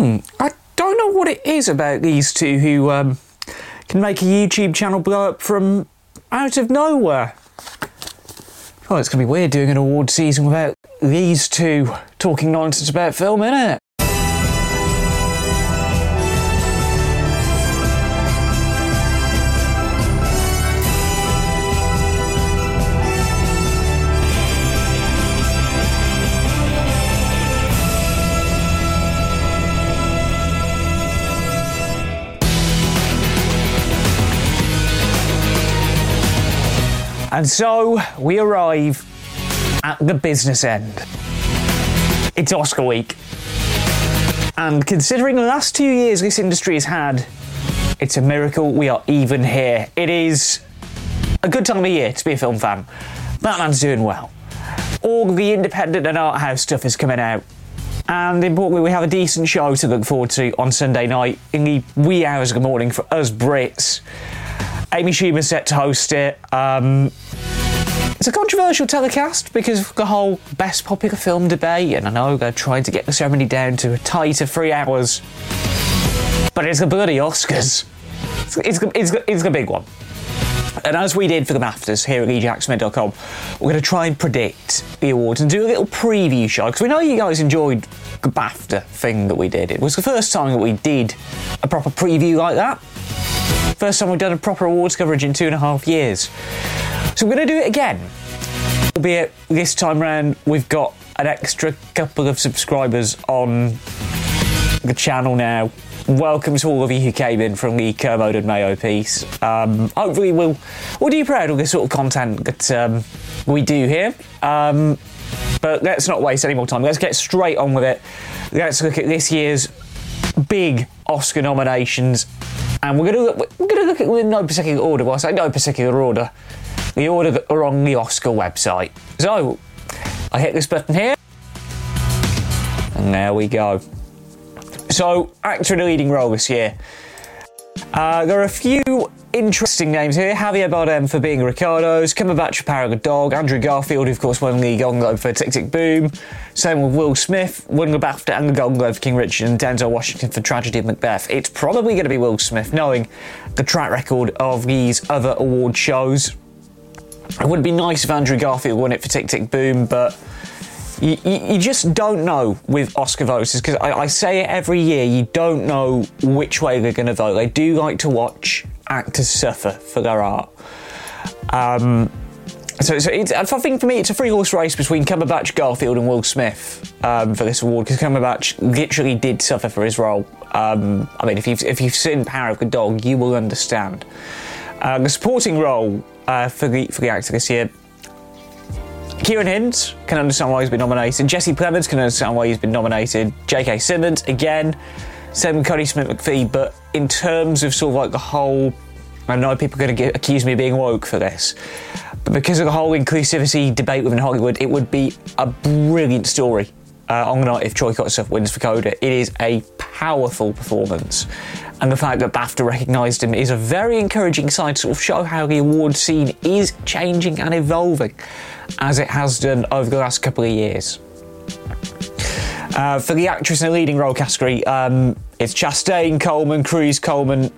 I don't know what it is about these two who um, can make a YouTube channel blow up from out of nowhere. Oh, it's going to be weird doing an award season without these two talking nonsense about film, innit? And so we arrive at the business end. It's Oscar week. And considering the last two years this industry has had, it's a miracle we are even here. It is a good time of year to be a film fan. Batman's doing well. All the independent and art house stuff is coming out. And importantly, we have a decent show to look forward to on Sunday night in the wee hours of the morning for us Brits. Amy Schumer's set to host it. Um, it's a controversial telecast because of the whole best popular film debate, and I know they're trying to get the ceremony down to a tighter three hours. But it's the bloody Oscars. It's, it's, it's, it's big one. And as we did for the BAFTAs here at leejacksmith.com, we're going to try and predict the awards and do a little preview show because we know you guys enjoyed the BAFTA thing that we did. It was the first time that we did a proper preview like that. First time we've done a proper awards coverage in two and a half years. So we're going to do it again. Albeit this time round, we've got an extra couple of subscribers on the channel now. Welcome to all of you who came in from the Kermode and Mayo piece. Um, hopefully, we'll, we'll do proud of the sort of content that um, we do here. Um, but let's not waste any more time. Let's get straight on with it. Let's look at this year's big Oscar nominations and we're going to look, we're going to look at in no particular order. Well, I say no particular order, the order that are on the Oscar website. So I hit this button here, and there we go. So actor in a leading role this year. Uh, there are a few interesting names here. Javier Bardem for being Ricardo's, Cumberbatch for Power of the Dog, Andrew Garfield, who of course won the Golden Globe for Tick Tick Boom, same with Will Smith, won the BAFTA and the Golden Globe for King Richard, and Denzel Washington for Tragedy of Macbeth. It's probably going to be Will Smith, knowing the track record of these other award shows. It would be nice if Andrew Garfield won it for Tick Tick Boom, but you, you, just don't know with Oscar voters because I, I, say it every year. You don't know which way they're going to vote. They do like to watch actors suffer for their art. Um, so, so I think for me, it's a three horse race between Cumberbatch, Garfield, and Will Smith um, for this award because Cumberbatch literally did suffer for his role. Um, I mean, if you've, if you've seen Power of the Dog, you will understand. Uh, the supporting role uh, for the for the actor this year Ciarán Hinds can understand why he's been nominated. Jesse Plemons can understand why he's been nominated. J.K. Simmons, again. Same with Kodi Smit-McPhee. But in terms of sort of like the whole, I know people are going to accuse me of being woke for this, but because of the whole inclusivity debate within Hollywood, it would be a brilliant story uh, on night if Troy Kotsur wins for Coda. It is a powerful performance. And the fact that BAFTA recognised him is a very encouraging sign to sort of show how the award scene is changing and evolving as it has done over the last couple of years. Uh, for the actress in a leading role category, um, it's Chastain, Coleman, Cruz, Coleman,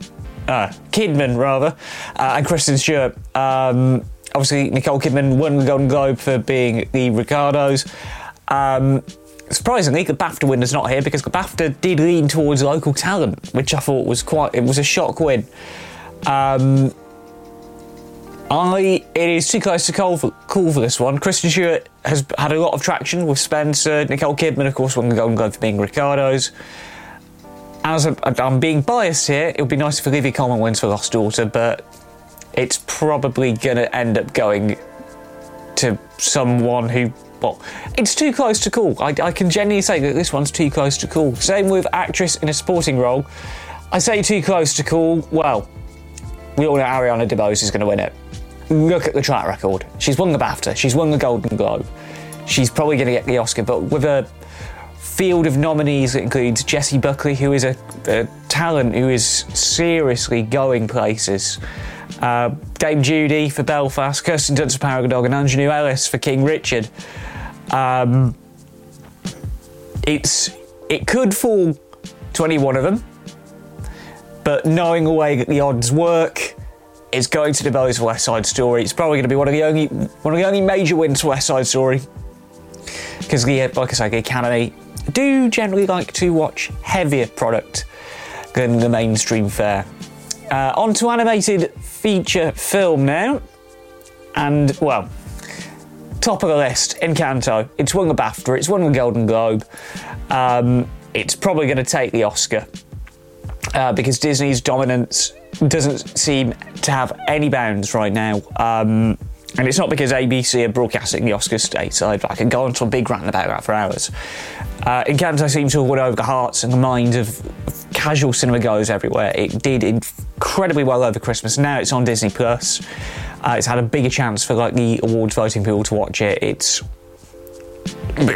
uh, Kidman rather, uh, and Kristen Stewart. Um, obviously, Nicole Kidman won the Golden Globe for being the Ricardos. Um, surprisingly, the BAFTA winner's not here because the BAFTA did lean towards local talent, which I thought was quite. It was a shock win. Um, I it is too close to call for, call for this one. Kristen Stewart has had a lot of traction with Spencer. Nicole Kidman, of course, won the Golden Globe for being Ricardos. As i am being biased here, it would be nice if Olivia Colman wins for Lost Daughter, but it's probably going to end up going to someone who it's too close to call. I, I, can genuinely say that this one's too close to call. Same with actress in a sporting role. I say too close to call. Well, we all know Ariana DeBose is going to win it. Look at the track record. She's won the BAFTA. She's won the Golden Globe. She's probably going to get the Oscar. But with a field of nominees that includes Jessie Buckley, who is a, a talent who is seriously going places. Uh, Dame Judi for Belfast, Kirsten Dunst for the Dog, and Aunjanue Ellis for King Richard. Um, it's it could fall to any one of them. But knowing the way that the odds work, it's going to Bells West Side Story. It's probably going to be one of the only one of the only major wins for West Side Story. Because the like I say, the Academy do generally like to watch heavier product than the mainstream fare. Uh, on to animated feature film now. And, well, top of the list, Encanto. It's won the BAFTA, it's won the Golden Globe. Um, it's probably going to take the Oscar uh, because Disney's dominance doesn't seem to have any bounds right now. Um, and it's not because ABC are broadcasting the Oscars stateside. I can go on to a big rant about that for hours. Uh, Encanto seems to have won over the hearts and the minds of casual cinema goers everywhere. It did incredibly well over Christmas. Now it's on Disney Plus. Uh, it's had a bigger chance for like the awards voting people to watch it. It's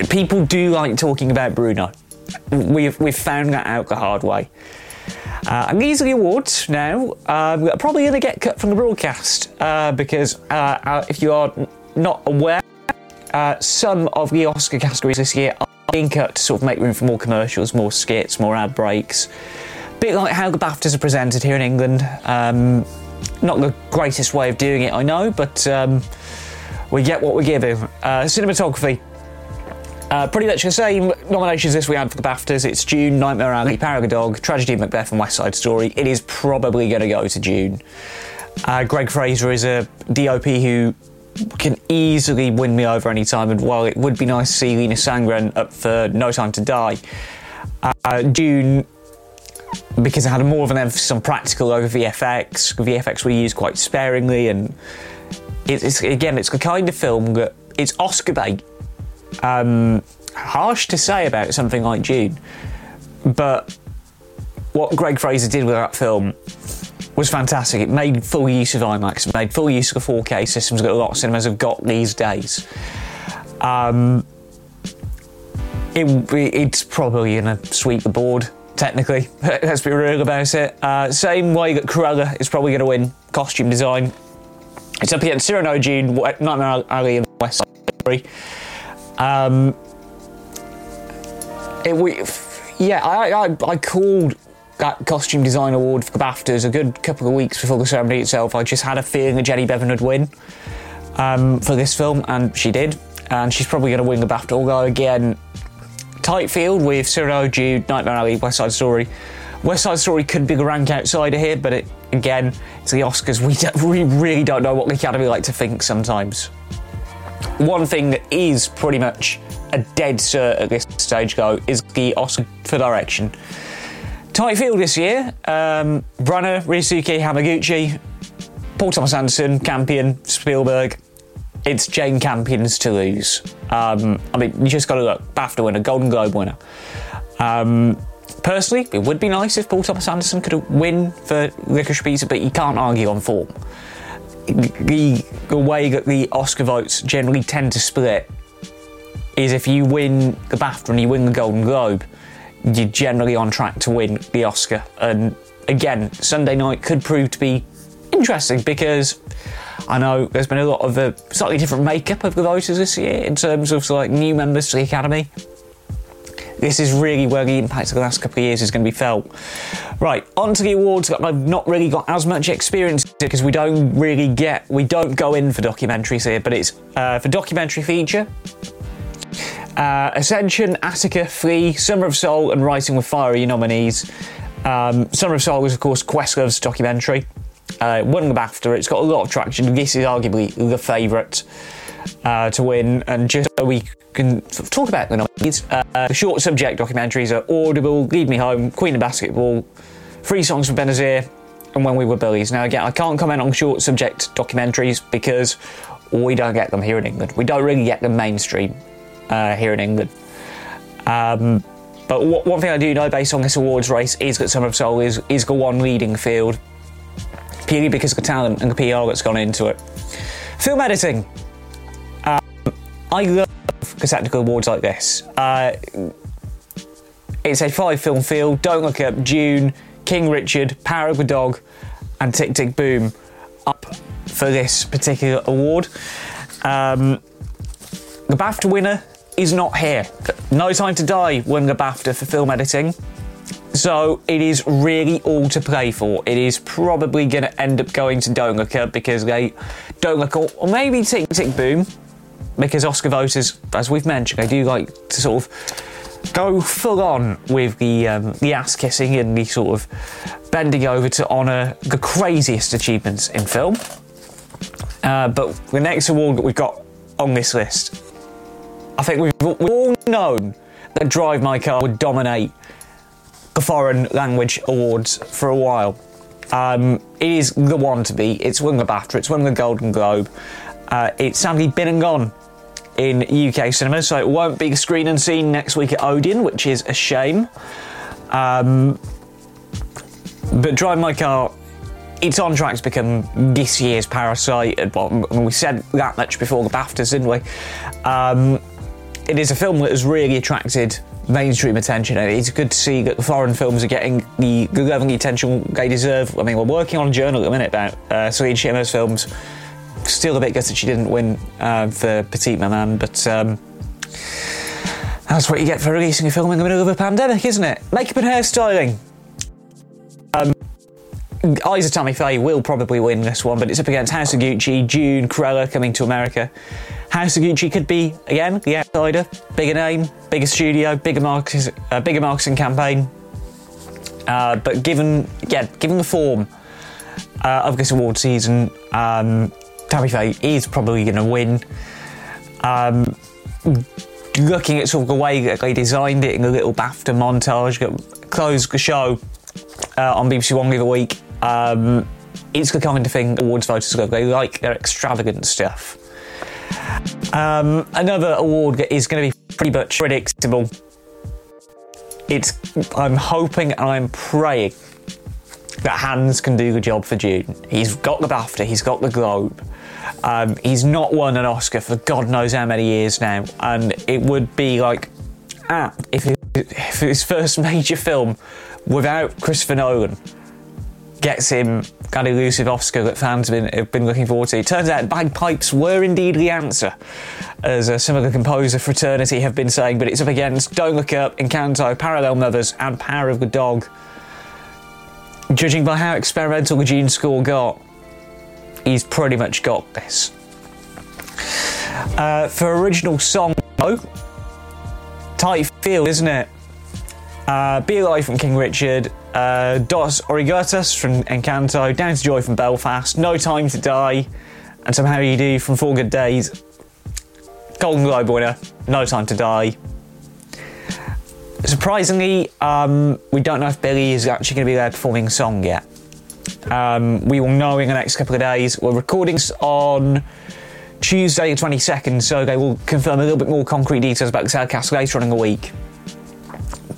people do like talking about Bruno. We've we've found that out the hard way. Uh, and these are the awards now. Um, probably going to get cut from the broadcast uh, because uh, uh if you are not aware, uh, some of the Oscar categories this year are being cut to sort of make room for more commercials, more skits, more ad breaks. A bit like how the BAFTAs are presented here in England. Um, not the greatest way of doing it, I know, but um, we get what we give him. Uh, cinematography. Uh, pretty much the same nominations as we had for the BAFTAs. It's Dune, Nightmare Alley, Power Dog, Tragedy Macbeth, and West Side Story. It is probably going to go to Dune. Uh, Greig Fraser is a DOP who can easily win me over any time, and while it would be nice to see Linus Sandgren up for No Time to Die, uh, Dune because it had more of an emphasis on practical over VFX. VFX we use quite sparingly, and it's again, it's the kind of film that it's Oscar bait. Um, harsh to say about something like Dune, but what Greig Fraser did with that film was fantastic. It made full use of IMAX, it made full use of the 4K systems that a lot of cinemas have got these days. Um, it, it's probably going to sweep the board technically. Let's be real about it. Uh, same way that Cruella is probably going to win costume design. It's up against Cyrano O'Gene, Nightmare Alley, and West Side Um, it, we, yeah, I, I, I called that costume design award for the BAFTAs a good couple of weeks before the ceremony itself. I just had a feeling that Jenny Beavan would win um, for this film, and she did. And she's probably going to win the BAFTA, although, again, tight field with Cyrano, Dune, Nightmare Alley, West Side Story. West Side Story could be the rank outsider here, but it, again, it's the Oscars. We, we really don't know what the Academy like to think sometimes. One thing that is pretty much a dead cert at this stage, though, is the Oscar for direction. Tight field this year. Um, Branagh, Ryusuke Hamaguchi, Paul Thomas Anderson, Campion, Spielberg, it's Jane Campion's to lose. Um, I mean, you just got to look. BAFTA winner, Golden Globe winner. Um, personally, it would be nice if Paul Thomas Anderson could win for Licorice Pizza, but you can't argue on form. The, the way that the Oscar votes generally tend to split is if you win the BAFTA and you win the Golden Globe, you're generally on track to win the Oscar. And again, Sunday night could prove to be interesting because I know there's been a lot of a slightly different makeup of the voters this year in terms of like new members to the academy. This is really where the impact of the last couple of years is going to be felt. Right, on to the awards I've not really got as much experience because we don't really get, we don't go in for documentaries here, but it's uh, for documentary feature. Uh, Ascension, Attica, Flee, Summer of Soul, and Writing with Fire are your nominees. Um, Summer of Soul is, of course, Questlove's documentary. Uh, won the BAFTA. It's got a lot of traction. This is arguably the favourite uh, to win. And just so we can talk about the nominees, uh, the short subject documentaries are Audible, Lead Me Home, Queen of Basketball, Three Songs from Benazir, and When We Were Bullies. Now, again, I can't comment on short subject documentaries because we don't get them here in England. We don't really get them mainstream uh, here in England. Um, but one thing I do know based on this awards race is that Summer of Soul is, is the one leading field purely because of the talent and the PR that's gone into it. Film editing. Um, I love technical awards like this. Uh, it's a five film field. Don't Look Up, Dune, King Richard, Power of the Dog, and Tick Tick Boom up for this particular award. Um, the BAFTA winner is not here. No Time to Die won the BAFTA for film editing. So it is really all to play for. It is probably going to end up going to Don't because they don't look, or, maybe Tick Tick Boom, because Oscar voters, as we've mentioned, they do like to sort of go full on with the um, the ass kissing and the sort of bending over to honour the craziest achievements in film. Uh, but the next award that we've got on this list, I think we've, we've all known that Drive My Car would dominate foreign language awards for a while. Um, it is the one to be. It's won the BAFTA, it's won the Golden Globe. Uh, it's sadly been and gone in UK cinema, so it won't be screen and seen next week at Odeon, which is a shame. Um, but Drive My Car, it's on track to become this year's Parasite. Well, we said that much before the BAFTAs, didn't we? Um, it is a film that has really attracted mainstream attention, and it's good to see that foreign films are getting the, level attention they deserve. I mean, we're working on a journal at the minute about uh, Celine films. Still a bit gutted she didn't win uh, for Petite Maman, but um, that's what you get for releasing a film in the middle of a pandemic, isn't it? Makeup and hairstyling. Um, Eyes of Tammy Faye will probably win this one, but it's up against House of Gucci, Dune, Cruella coming to America. House of Gucci could be, again, the outsider, bigger name, bigger studio, bigger marketing, uh, bigger marketing campaign. Uh, but given, yeah, given the form uh, of this award season, um, Tammy Faye is probably going to win. Um, looking at sort of the way that they designed it in a little BAFTA montage that closed the show uh, on BBC One the other week, um, it's the kind of thing awards voters love. They like their extravagant stuff. Um, another award is going to be pretty much predictable. It's. I'm hoping and I'm praying that Hans can do the job for Dune. He's got the BAFTA. He's got the Globe. Um, he's not won an Oscar for God knows how many years now, and it would be like, ah, if, if his first major film without Christopher Nolan gets him that elusive Oscar that fans have been, have been looking forward to. It turns out bagpipes were indeed the answer, as uh, some of the composer fraternity have been saying, but it's up against Don't Look Up, Encanto, Parallel Mothers, and Power of the Dog. Judging by how experimental the Dune score got, he's pretty much got this. Uh, for original song, though, tight feel, isn't it? Uh, Be Alive from King Richard, uh, Dos Oruguitas from Encanto, Down to Joy from Belfast, No Time to Die, and Somehow You Do from Four Good Days. Golden Globe winner, No Time to Die. Surprisingly, um, we don't know if Billie is actually going to be there performing song yet. Um, we will know in the next couple of days. We're recording on Tuesday the 22nd, so they will confirm a little bit more concrete details about the Soundcast later on in the week.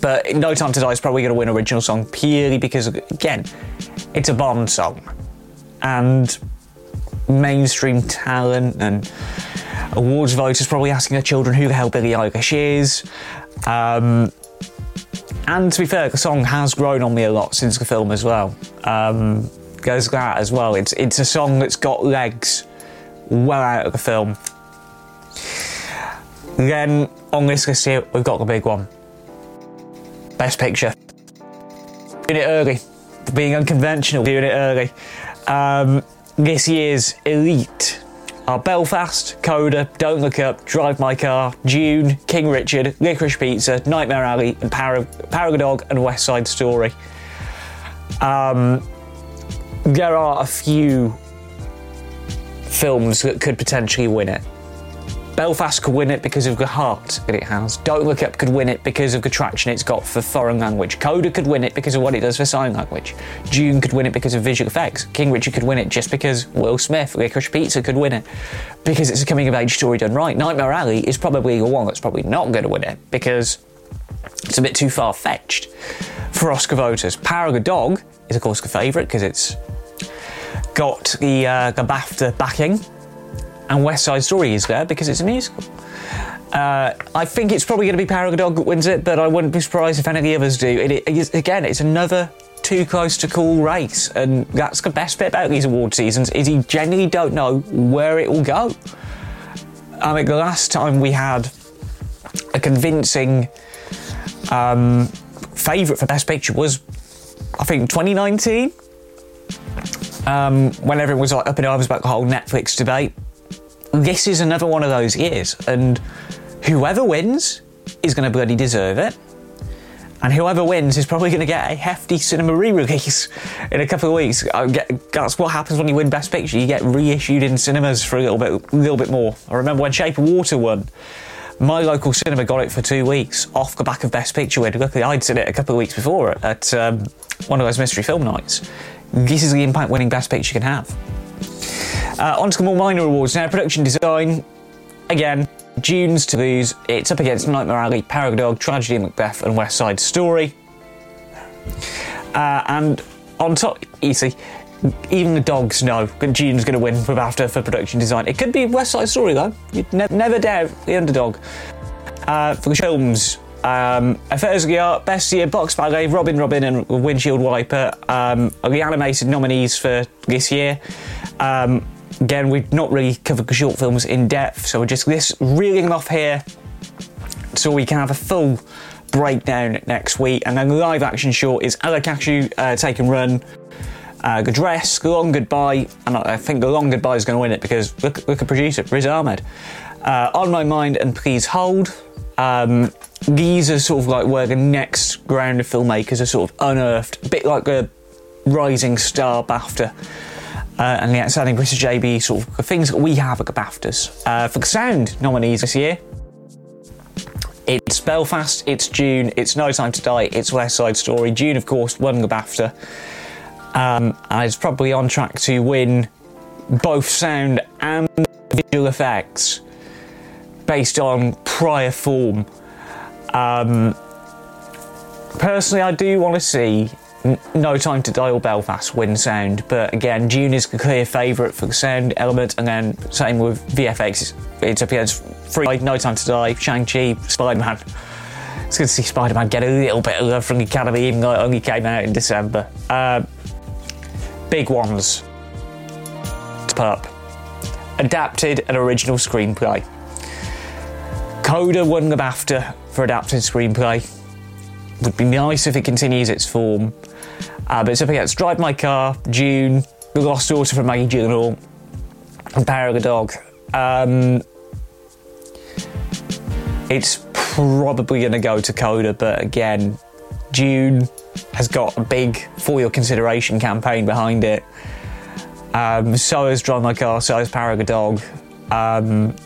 But No Time to Die is probably going to win original song purely because, again, it's a Bond song. And mainstream talent and awards voters probably asking their children who the hell Billie Eilish is. Um, and to be fair, the song has grown on me a lot since the film as well. Um, there's that as well. It's it's a song that's got legs well out of the film. Then on this list here, we've got the big one. Best Picture. Doing it early. Being unconventional, doing it early. Um, this year's elite are Belfast, Coda, Don't Look Up, Drive My Car, Dune, King Richard, Licorice Pizza, Nightmare Alley, and Power, Power Dog and West Side Story. Um, there are a few films that could potentially win it. Belfast could win it because of the heart that it has. Don't Look Up could win it because of the traction it's got for foreign language. Coda could win it because of what it does for sign language. Dune could win it because of visual effects. King Richard could win it just because Will Smith. Licorice Pizza could win it because it's a coming of age story done right. Nightmare Alley is probably the one that's probably not going to win it because it's a bit too far fetched for Oscar voters. Power of the Dog is, of course, the favourite because it's got the, uh, the BAFTA backing and West Side Story is there because it's a musical. Uh, I think it's probably going to be Dog that wins it, but I wouldn't be surprised if any of the others do. It, again, it's another too close to call race, and that's the best bit about these award seasons is you genuinely don't know where it will go. I mean, the last time we had a convincing um, favourite for Best Picture was, I think, 2019. Um, when everyone was like up in arms about the whole Netflix debate. This is another one of those years, and whoever wins is going to bloody deserve it. And whoever wins is probably going to get a hefty cinema re-release in a couple of weeks. That's what happens when you win Best Picture. You get reissued in cinemas for a little bit, little bit more. I remember when Shape of Water won. My local cinema got it for two weeks off the back of Best Picture win. Luckily, I'd seen it a couple of weeks before at um, one of those mystery film nights. This is the impact winning Best Picture can have. Uh, on to the more minor awards now. Production design, again, Dune's to lose. It's up against Nightmare Alley, Paragon Tragedy Macbeth, and West Side Story. Uh, and on top, easy. Even the dogs know that Dune's going to win for BAFTA for production design. It could be West Side Story though. You'd ne- never doubt the underdog. Uh, for the films, um, Affairs of the Art, Best Year, Box Ballet, Robin Robin, and Windshield Wiper um, are the animated nominees for this year. Um, Again, we've not really covered short films in depth, so we're just this reeling off here so we can have a full breakdown next week. And then the live action short is Ala Kachuu uh, Take and Run, uh, The Dress, Long Goodbye, and I think The Long Goodbye is going to win it because look, look at producer, Riz Ahmed. Uh, On My Mind and Please Hold. Um, these are sort of like where the next ground of filmmakers are sort of unearthed, a bit like a rising star BAFTA uh, and the outstanding British JB sort of things that we have at the BAFTAs. Uh, for the sound nominees this year, it's Belfast, it's Dune, it's No Time to Die, it's West Side Story. Dune, of course, won the BAFTA. Um, and is probably on track to win both sound and visual effects based on prior form. Um, personally, I do want to see no Time to Die or Belfast win sound, but again, Dune is the clear favourite for the sound element, and then same with VFX. It's up against Free, No Time to Die, Shang-Chi, Spider-Man. It's good to see Spider-Man get a little bit of love from the Academy, even though it only came out in December. Uh, big ones to put up. Adapted and original screenplay. Coda won the BAFTA for adapted screenplay. Would be nice if it continues its form. Uh, but it's up against Drive My Car, Dune, The Lost Daughter from Maggie Gyllenhaal, and Power of the Dog. Um, it's probably going to go to Coda, but again, Dune has got a big for your consideration campaign behind it. Um, so has Drive My Car, so has Power of the Dog. Um,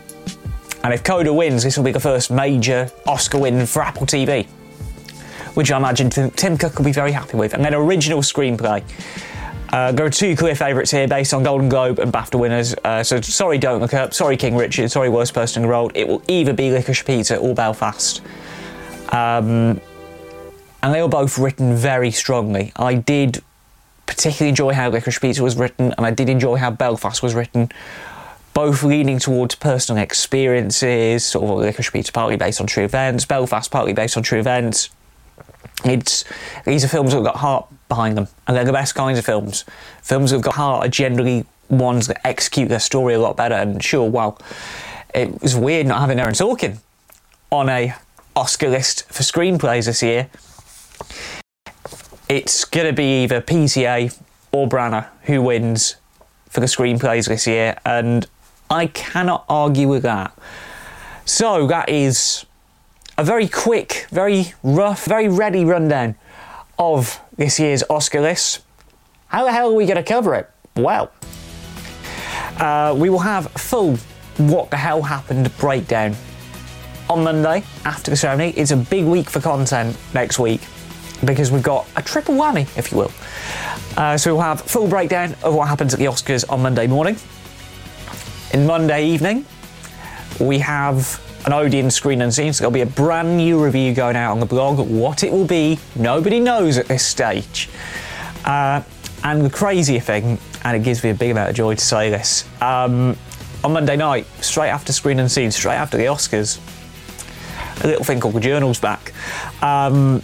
and if Coda wins, this will be the first major Oscar win for Apple TV which I imagine Tim Cook will be very happy with. And then original screenplay. Uh, there are two clear favourites here based on Golden Globe and BAFTA winners. Uh, so sorry, Don't Look Up, sorry, King Richard, sorry, Worst Person in the World. It will either be Licorice Pizza or Belfast. Um, and they were both written very strongly. I did particularly enjoy how Licorice Pizza was written, and I did enjoy how Belfast was written. Both leaning towards personal experiences, sort of Licorice Pizza partly based on true events, Belfast partly based on true events. It's these are films that have got heart behind them, and they're the best kinds of films. Films that have got heart are generally ones that execute their story a lot better. And sure, well, it was weird not having Aaron Sorkin on a Oscar list for screenplays this year. It's going to be either PTA or Branagh who wins for the screenplays this year, and I cannot argue with that. So that is a very quick, very rough, very ready rundown of this year's Oscar list. How the hell are we going to cover it? Well, uh, we will have full what the hell happened breakdown on Monday after the ceremony. It's a big week for content next week because we've got a triple whammy, if you will. Uh, so we'll have full breakdown of what happens at the Oscars on Monday morning. In Monday evening, we have an Odeon screen unseen, so there'll be a brand new review going out on the blog. What it will be, nobody knows at this stage. Uh, and the crazier thing, and it gives me a big amount of joy to say this, um, on Monday night, straight after Screen Unseen, straight after the Oscars, a little thing called the Journal's back. Um,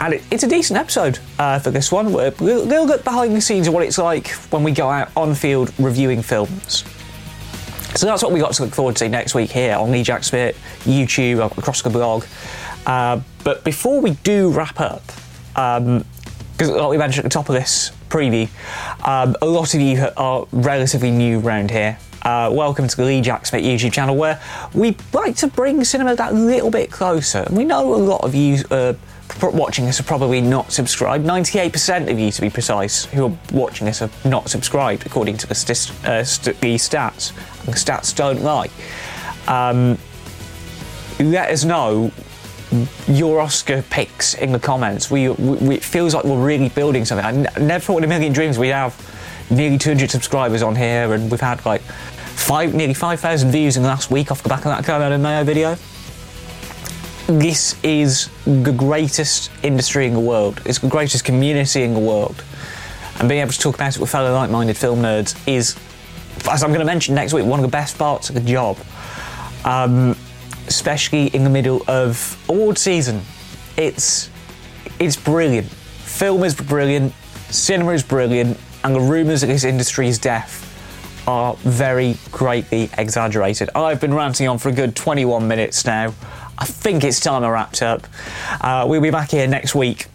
and it, it's a decent episode uh, for this one. A little bit behind the scenes of what it's like when we go out on field reviewing films. So that's what we got to look forward to next week here on Lee Smith, YouTube, across the blog. Uh, but before we do wrap up, because like we mentioned at the top of this preview, um, a lot of you are relatively new around here. Uh, welcome to the Lee Jack Smith YouTube channel, where we like to bring cinema that little bit closer. And we know a lot of you uh, watching us are probably not subscribed. 98% of you, to be precise, who are watching us are not subscribed, according to the, st- uh, st- the stats. And the stats don't lie. Um, let us know your Oscar picks in the comments. We, we, it feels like we're really building something. I n- never thought in a million dreams we'd have nearly 200 subscribers on here, and we've had like five, nearly 5,000 views in the last week off the back of that Kermode and Mayo video. This is the greatest industry in the world. It's the greatest community in the world. And being able to talk about it with fellow like-minded film nerds is, as I'm going to mention next week, one of the best parts of the job. Um, especially in the middle of award season. It's it's brilliant. Film is brilliant, cinema is brilliant, and the rumours that this industry is deaf are very greatly exaggerated. I've been ranting on for a good 21 minutes now. I think it's time I wrapped up. Uh, we'll be back here next week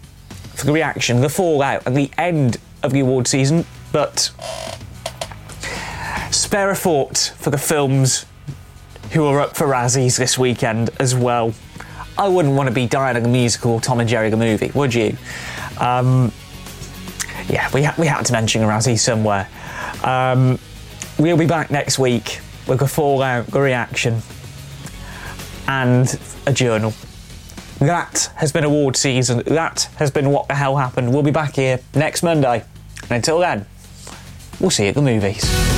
for the reaction, the fallout, and the end of the award season. But spare a thought for the films who are up for Razzies this weekend as well. I wouldn't want to be Diana musical or Tom and Jerry the movie, would you? Um, yeah, we, ha- we had to mention a Razzie somewhere. Um, we'll be back next week with a fallout, a reaction, and a journal. That has been award season. That has been what the hell happened. We'll be back here next Monday. And until then, we'll see you at the movies.